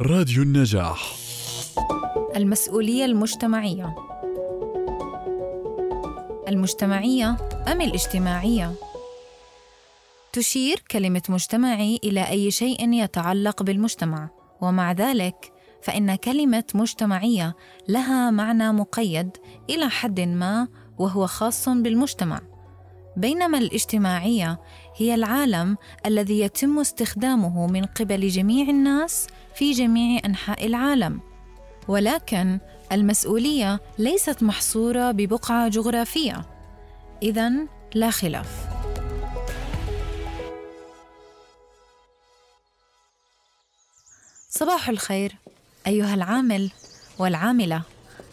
راديو النجاح المسؤولية المجتمعية المجتمعية أم الاجتماعية؟ تشير كلمة مجتمعي إلى أي شيء يتعلق بالمجتمع، ومع ذلك فإن كلمة مجتمعية لها معنى مقيد إلى حد ما وهو خاص بالمجتمع. بينما الاجتماعية هي العالم الذي يتم استخدامه من قبل جميع الناس في جميع أنحاء العالم. ولكن المسؤولية ليست محصورة ببقعة جغرافية. إذا لا خلاف. صباح الخير أيها العامل والعاملة،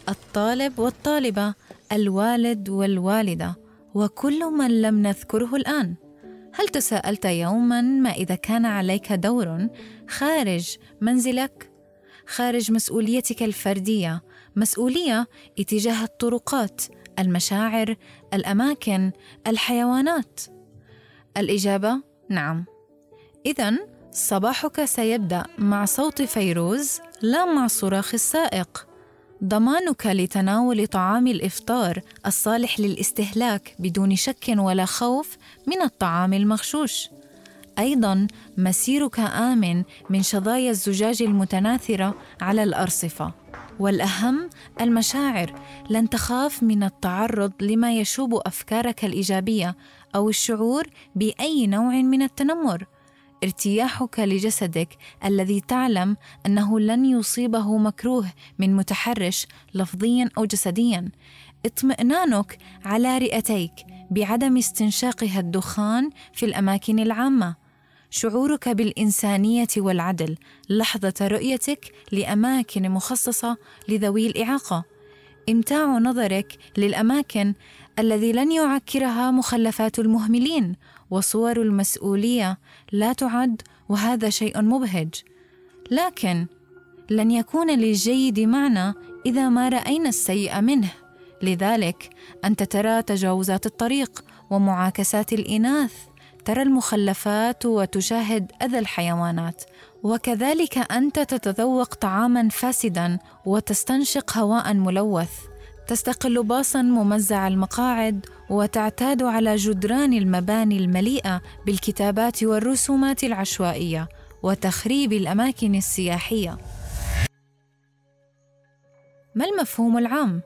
الطالب والطالبة، الوالد والوالدة، وكل من لم نذكره الآن. هل تساءلت يوما ما إذا كان عليك دور خارج منزلك؟ خارج مسؤوليتك الفردية، مسؤولية اتجاه الطرقات، المشاعر، الأماكن، الحيوانات؟ الإجابة نعم. إذا صباحك سيبدأ مع صوت فيروز لا مع صراخ السائق. ضمانك لتناول طعام الإفطار الصالح للاستهلاك بدون شك ولا خوف من الطعام المغشوش. أيضا مسيرك آمن من شظايا الزجاج المتناثرة على الأرصفة. والأهم المشاعر. لن تخاف من التعرض لما يشوب أفكارك الإيجابية أو الشعور بأي نوع من التنمر. ارتياحك لجسدك الذي تعلم أنه لن يصيبه مكروه من متحرش لفظيا أو جسديا. اطمئنانك على رئتيك بعدم استنشاقها الدخان في الأماكن العامة. شعورك بالإنسانية والعدل لحظة رؤيتك لأماكن مخصصة لذوي الإعاقة. امتاع نظرك للأماكن الذي لن يعكرها مخلفات المهملين وصور المسؤولية لا تعد وهذا شيء مبهج. لكن لن يكون للجيد معنى إذا ما رأينا السيء منه. لذلك أنت ترى تجاوزات الطريق ومعاكسات الإناث ترى المخلفات وتشاهد أذى الحيوانات. وكذلك أنت تتذوق طعاما فاسدا وتستنشق هواء ملوث. تستقل باصا ممزع المقاعد وتعتاد على جدران المباني المليئة بالكتابات والرسومات العشوائية وتخريب الأماكن السياحية. ما المفهوم العام؟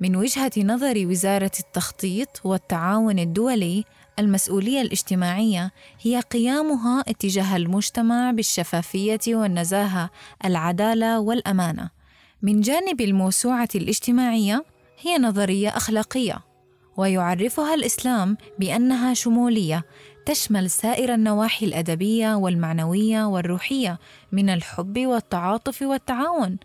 من وجهة نظر وزارة التخطيط والتعاون الدولي المسؤولية الاجتماعية هي قيامها اتجاه المجتمع بالشفافية والنزاهة العدالة والأمانة. من جانب الموسوعة الاجتماعية هي نظرية أخلاقية ويعرفها الإسلام بأنها شمولية تشمل سائر النواحي الأدبية والمعنوية والروحية من الحب والتعاطف والتعاون.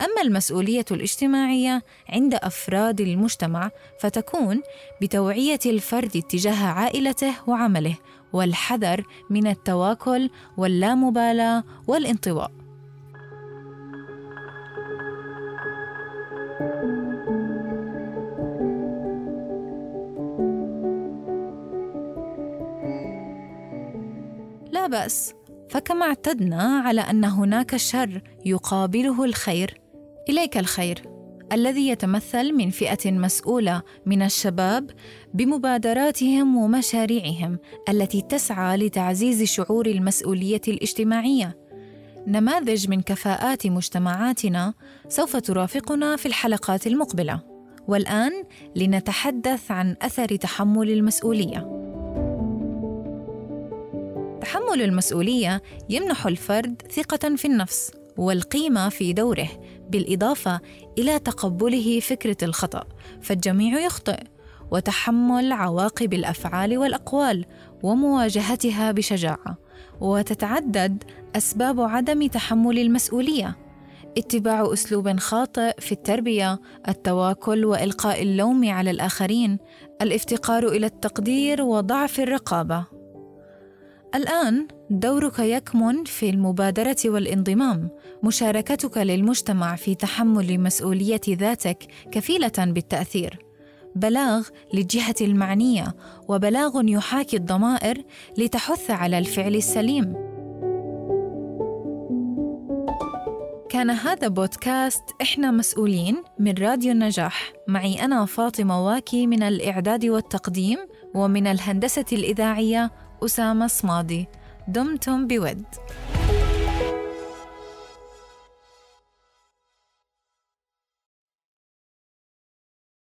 أما المسؤولية الاجتماعية عند أفراد المجتمع فتكون بتوعية الفرد اتجاه عائلته وعمله والحذر من التواكل واللامبالاة والانطواء. لا بأس. فكما اعتدنا على أن هناك شر يقابله الخير إليك الخير. الذي يتمثل من فئة مسؤولة من الشباب بمبادراتهم ومشاريعهم التي تسعى لتعزيز شعور المسؤولية الاجتماعية. نماذج من كفاءات مجتمعاتنا سوف ترافقنا في الحلقات المقبلة. والآن لنتحدث عن أثر تحمل المسؤولية. تحمل المسؤولية يمنح الفرد ثقة في النفس والقيمة في دوره بالإضافة إلى تقبله فكرة الخطأ فالجميع يخطئ. وتحمل عواقب الأفعال والأقوال ومواجهتها بشجاعة. وتتعدد أسباب عدم تحمل المسؤولية. اتباع أسلوب خاطئ في التربية التواكل وإلقاء اللوم على الآخرين الافتقار إلى التقدير وضعف الرقابة. الآن دورك يكمن في المبادرة والانضمام. مشاركتك للمجتمع في تحمل مسؤولية ذاتك كفيلة بالتأثير. بلاغ للجهة المعنية وبلاغ يحاكي الضمائر لتحث على الفعل السليم. كان هذا بودكاست إحنا مسؤولين من راديو النجاح. معي أنا فاطمة واكي من الإعداد والتقديم ومن الهندسة الإذاعية أسامة صمادي. دمتم بود.